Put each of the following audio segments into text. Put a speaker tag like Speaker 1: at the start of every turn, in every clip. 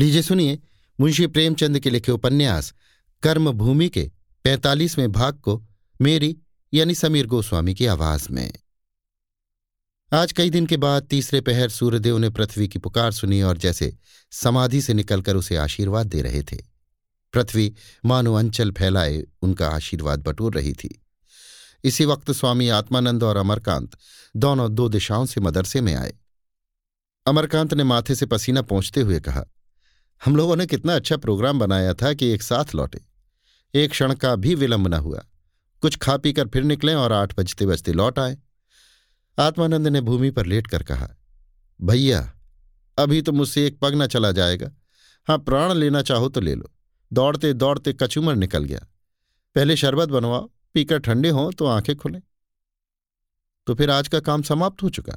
Speaker 1: लीजिए, सुनिए, मुंशी प्रेमचंद के लिखे उपन्यास कर्म भूमि के पैंतालीसवें भाग को मेरी, यानी समीर गोस्वामी की आवाज़ में। आज कई दिन के बाद तीसरे पहर सूर्यदेव ने पृथ्वी की पुकार सुनी और जैसे समाधि से निकलकर उसे आशीर्वाद दे रहे थे। पृथ्वी मानो अंचल फैलाए, उनका आशीर्वाद बटोर रही थी। इसी वक्त स्वामी आत्मानंद और अमरकांत दोनों दो दिशाओं से मदरसे में आए। अमरकांत ने माथे से पसीना पहुँचते हुए कहा हम लोगों ने कितना अच्छा प्रोग्राम बनाया था कि एक साथ लौटे। एक क्षण का भी विलंब न हुआ। कुछ खा पी कर फिर निकले और आठ बजते बजते लौट आए। आत्मानंद ने भूमि पर लेट कर कहा, भैया, अभी तो मुझसे एक पग न चला जाएगा। हाँ प्राण लेना चाहो तो ले लो। दौड़ते दौड़ते कचूमर निकल गया। पहले शरबत बनवाओ, पीकर ठंडे हों तो आँखें खुलें। तो फिर आज का काम समाप्त हो चुका।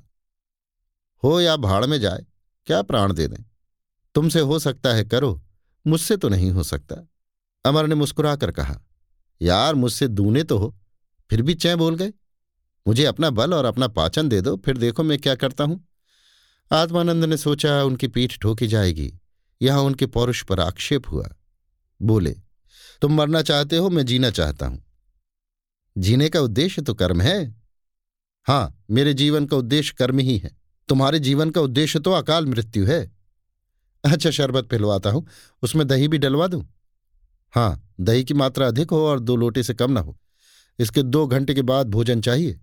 Speaker 1: हो या भाड़ में जाए, क्या प्राण दे दें? तुमसे हो सकता है करो, मुझसे तो नहीं हो सकता। अमर ने मुस्कुराकर कहा, यार, मुझसे दूने तो हो, फिर भी चै बोल गए। मुझे अपना बल और अपना पाचन दे दो, फिर देखो मैं क्या करता हूँ। आत्मानंद ने सोचा, उनकी पीठ ठोकी जाएगी, यहाँ उनके पौरुष पर आक्षेप हुआ। बोले, तुम मरना चाहते हो, मैं जीना चाहता हूँ। जीने का उद्देश्य तो कर्म है। हाँ, मेरे जीवन का उद्देश्य कर्म ही है। तुम्हारे जीवन का उद्देश्य तो अकाल मृत्यु है। अच्छा शरबत पिलवाता हूँ। उसमें दही भी डलवा दूँ? हाँ दही की मात्रा अधिक हो और दो लोटे से कम ना हो। इसके दो घंटे के बाद भोजन चाहिए।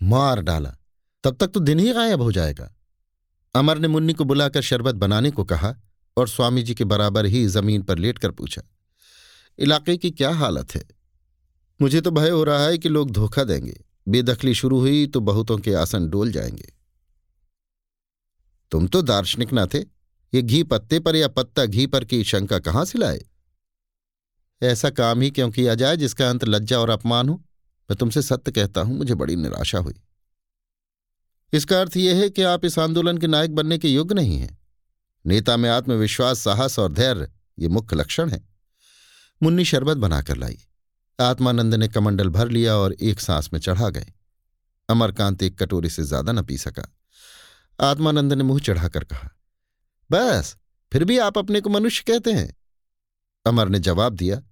Speaker 1: मार डाला। तब तक तो दिन ही गायब हो जाएगा। अमर ने मुन्नी को बुलाकर शरबत बनाने को कहा और स्वामी जी के बराबर ही ज़मीन पर लेटकर पूछा, इलाके की क्या हालत है? मुझे तो भय हो रहा है कि लोग धोखा देंगे। बेदखली शुरू हुई तो बहुतों के आसन डोल जाएँगे। तुम तो दार्शनिक ना थे। ये घी पत्ते पर या पत्ता घी पर की शंका कहाँ से लाए? ऐसा काम ही क्यों किया जाए जिसका अंत लज्जा और अपमान हो? मैं तुमसे सत्य कहता हूँ, मुझे बड़ी निराशा हुई। इसका अर्थ यह है कि आप इस आंदोलन के नायक बनने के योग्य नहीं हैं। नेता में आत्मविश्वास, साहस और धैर्य, ये मुख्य लक्षण है। मुन्नी शरबत बनाकर लाई। आत्मानंद ने कमंडल भर लिया और एक सांस में चढ़ा गए। अमरकांत एक कटोरी से ज़्यादा न पी सका। आत्मानंद ने मुँह चढ़ाकर कहा, बस, फिर भी आप अपने को मनुष्य कहते हैं? अमर ने जवाब दिया,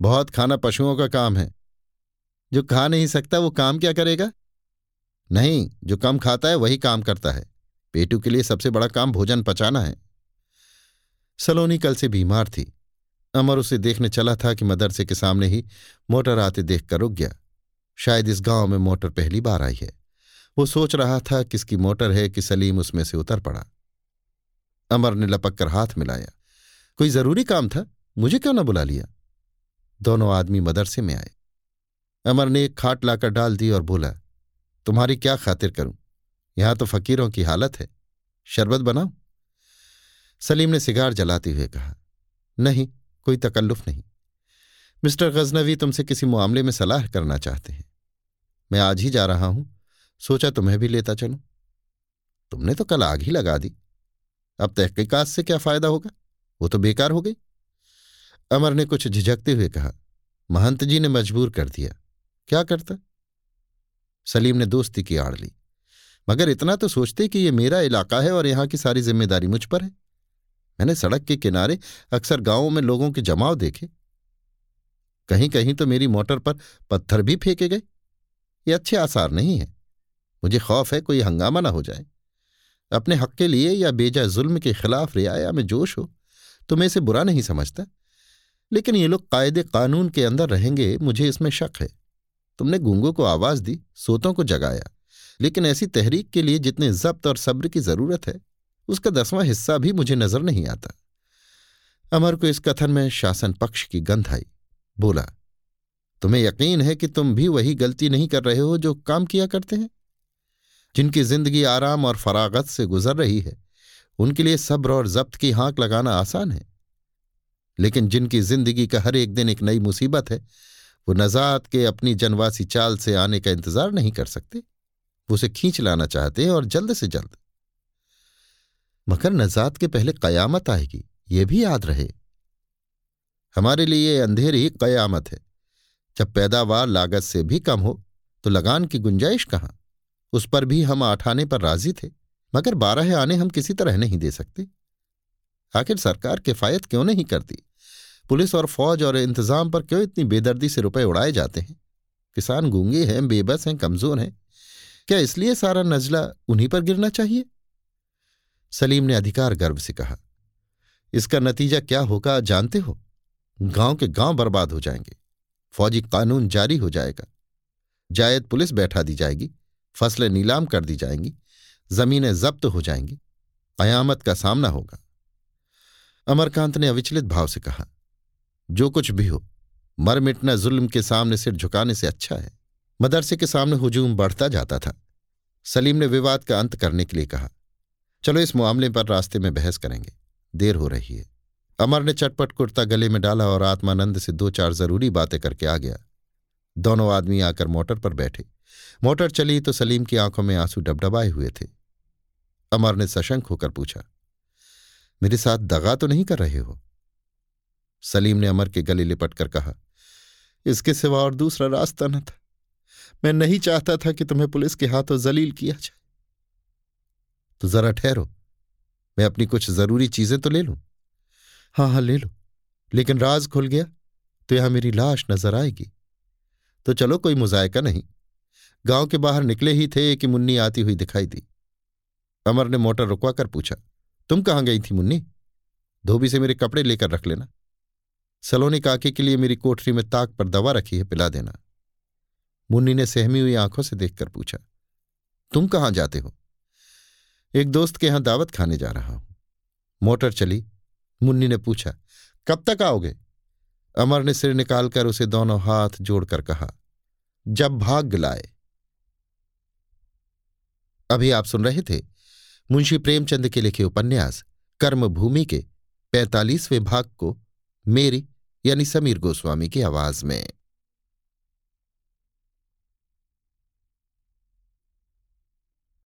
Speaker 1: बहुत खाना पशुओं का काम है। जो खा नहीं सकता वो काम क्या करेगा? नहीं, जो कम खाता है वही काम करता है। पेटू के लिए सबसे बड़ा काम भोजन पचाना है। सलोनी कल से बीमार थी। अमर उसे देखने चला था कि मदरसे के सामने ही मोटर आते देखकर रुक गया। शायद इस गाँव में मोटर पहली बार आई है। वो सोच रहा था किसकी मोटर है कि सलीम उसमें से उतर पड़ा। अमर ने लपक कर हाथ मिलाया। कोई ज़रूरी काम था? मुझे क्यों न बुला लिया? दोनों आदमी मदरसे में आए। अमर ने एक खाट लाकर डाल दी और बोला, तुम्हारी क्या खातिर करूँ? यहाँ तो फकीरों की हालत है। शरबत बनाओ। सलीम ने सिगार जलाते हुए कहा, नहीं, कोई तकल्लुफ नहीं। मिस्टर गजनवी तुमसे किसी मामले में सलाह करना चाहते हैं। मैं आज ही जा रहा हूँ। सोचा तुम्हें भी लेता चलूँ। तुमने तो कल आग ही लगा दी। अब तहकीकात से क्या फ़ायदा होगा? वो तो बेकार हो गई। अमर ने कुछ झिझकते हुए कहा, महंत जी ने मजबूर कर दिया। क्या करता? सलीम ने दोस्ती की आड़ ली। मगर इतना तो सोचते कि ये मेरा इलाका है और यहाँ की सारी ज़िम्मेदारी मुझ पर है। मैंने सड़क के किनारे अक्सर गाँवों में लोगों के जमाव देखे। कहीं कहीं तो मेरी मोटर पर पत्थर भी फेंके गए। ये अच्छे आसार नहीं है। मुझे खौफ है कोई हंगामा ना हो जाए। अपने हक के लिए या बेजा जुल्म के खिलाफ रियाया में जोश हो तो मैं इसे बुरा नहीं समझता। लेकिन ये लोग कायदे कानून के अंदर रहेंगे, मुझे इसमें शक है। तुमने गूंगों को आवाज़ दी, सोतों को जगाया। लेकिन ऐसी तहरीक के लिए जितने जब्त और सब्र की ज़रूरत है, उसका दसवां हिस्सा भी मुझे नज़र नहीं आता। अमर को इस कथन में शासन पक्ष की गंध आई। बोला, तुम्हें यकीन है कि तुम भी वही गलती नहीं कर रहे हो जो काम किया करते हैं? जिनकी ज़िंदगी आराम और फरागत से गुजर रही है, उनके लिए सब्र और जब्त की हाँक लगाना आसान है। लेकिन जिनकी ज़िंदगी का हर एक दिन एक नई मुसीबत है, वो नजात के अपनी जनवासी चाल से आने का इंतज़ार नहीं कर सकते। वो उसे खींच लाना चाहते हैं और जल्द से जल्द। मगर नजात के पहले कयामत आएगी, ये भी याद रहे। हमारे लिए ये अंधेरी कयामत है। जब पैदावार लागत से भी कम हो तो लगान की गुंजाइश कहाँ? उस पर भी हम आठ आने पर राज़ी थे, मगर बारह आने हम किसी तरह नहीं दे सकते। आखिर सरकार किफायत क्यों नहीं करती? पुलिस और फौज और इंतज़ाम पर क्यों इतनी बेदर्दी से रुपए उड़ाए जाते हैं? किसान गूँगे हैं, बेबस हैं, कमज़ोर हैं। क्या इसलिए सारा नजला उन्हीं पर गिरना चाहिए? सलीम ने अधिकार गर्व से कहा, इसका नतीजा क्या होगा जानते हो? गाँव के गाँव बर्बाद हो जाएँगे। फौजी कानून जारी हो जाएगा। जायद पुलिस बैठा दी जाएगी। फ़सलें नीलाम कर दी जाएँगी, जमीनें जब्त हो जाएँगी कयामत का सामना होगा। अमरकांत ने अविचलित भाव से कहा, जो कुछ भी हो, मर मिटना जुल्म के सामने सिर झुकाने से अच्छा है। मदरसे के सामने हुजूम बढ़ता जाता था। सलीम ने विवाद का अंत करने के लिए कहा, चलो इस मामले पर रास्ते में बहस करेंगे। देर हो रही है अमर ने चटपट कुर्ता गले में डाला और आत्मानंद से दो चार ज़रूरी बातें करके आ गया। दोनों आदमी आकर मोटर पर बैठे। मोटर चली तो सलीम की आँखों में आँसू डबडबाए हुए थे। अमर ने सशंक होकर पूछा, मेरे साथ दगा तो नहीं कर रहे हो? सलीम ने अमर के गले लिपट कर कहा, इसके सिवा और दूसरा रास्ता न था। मैं नहीं चाहता था कि तुम्हें पुलिस के हाथों जलील किया जाए। तो जरा ठहरो, मैं अपनी कुछ ज़रूरी चीज़ें तो ले लूँ? हाँ हाँ ले लो, लेकिन राज खुल गया तो यहाँ मेरी लाश नज़र आएगी। तो चलो कोई मुजायका नहीं। गाँव के बाहर निकले ही थे कि मुन्नी आती हुई दिखाई दी। अमर ने मोटर रुकवा कर पूछा, तुम कहाँ गई थी मुन्नी? धोबी से मेरे कपड़े लेकर रख लेना। सलोनी काके के लिए मेरी कोठरी में ताक पर दवा रखी है, पिला देना मुन्नी ने सहमी हुई आँखों से देखकर पूछा, तुम कहाँ जाते हो? एक दोस्त के यहाँ दावत खाने जा रहा हूँ मोटर चली। मुन्नी ने पूछा, कब तक आओगे अमर ने सिर निकालकर उसे दोनों हाथ जोड़कर कहा, जब भाग लाए। अभी आप सुन रहे थे मुंशी प्रेमचंद के लिखे उपन्यास, कर्मभूमि के पैंतालीसवें भाग को मेरी यानी समीर गोस्वामी की आवाज़ में।